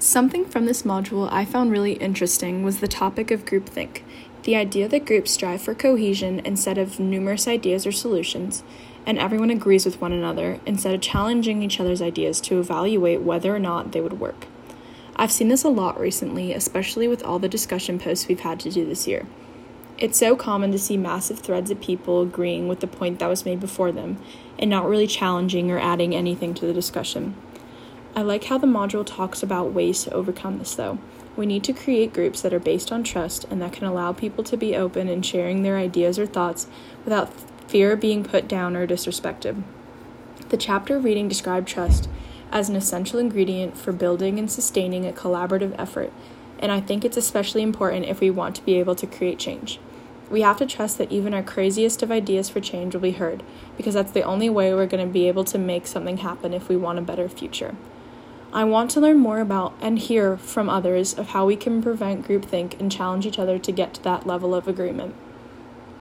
Something from this module I found really interesting was the topic of groupthink. The idea that groups strive for cohesion instead of numerous ideas or solutions, and everyone agrees with one another instead of challenging each other's ideas to evaluate whether or not they would work. I've seen this a lot recently, especially with all the discussion posts we've had to do this year. It's so common to see massive threads of people agreeing with the point that was made before them and not really challenging or adding anything to the discussion. I like how the module talks about ways to overcome this, though. We need to create groups that are based on trust and that can allow people to be open in sharing their ideas or thoughts without fear of being put down or disrespected. The chapter reading described trust as an essential ingredient for building and sustaining a collaborative effort, and I think it's especially important if we want to be able to create change. We have to trust that even our craziest of ideas for change will be heard, because that's the only way we're going to be able to make something happen if we want a better future. I want to learn more about and hear from others of how we can prevent groupthink and challenge each other to get to that level of agreement.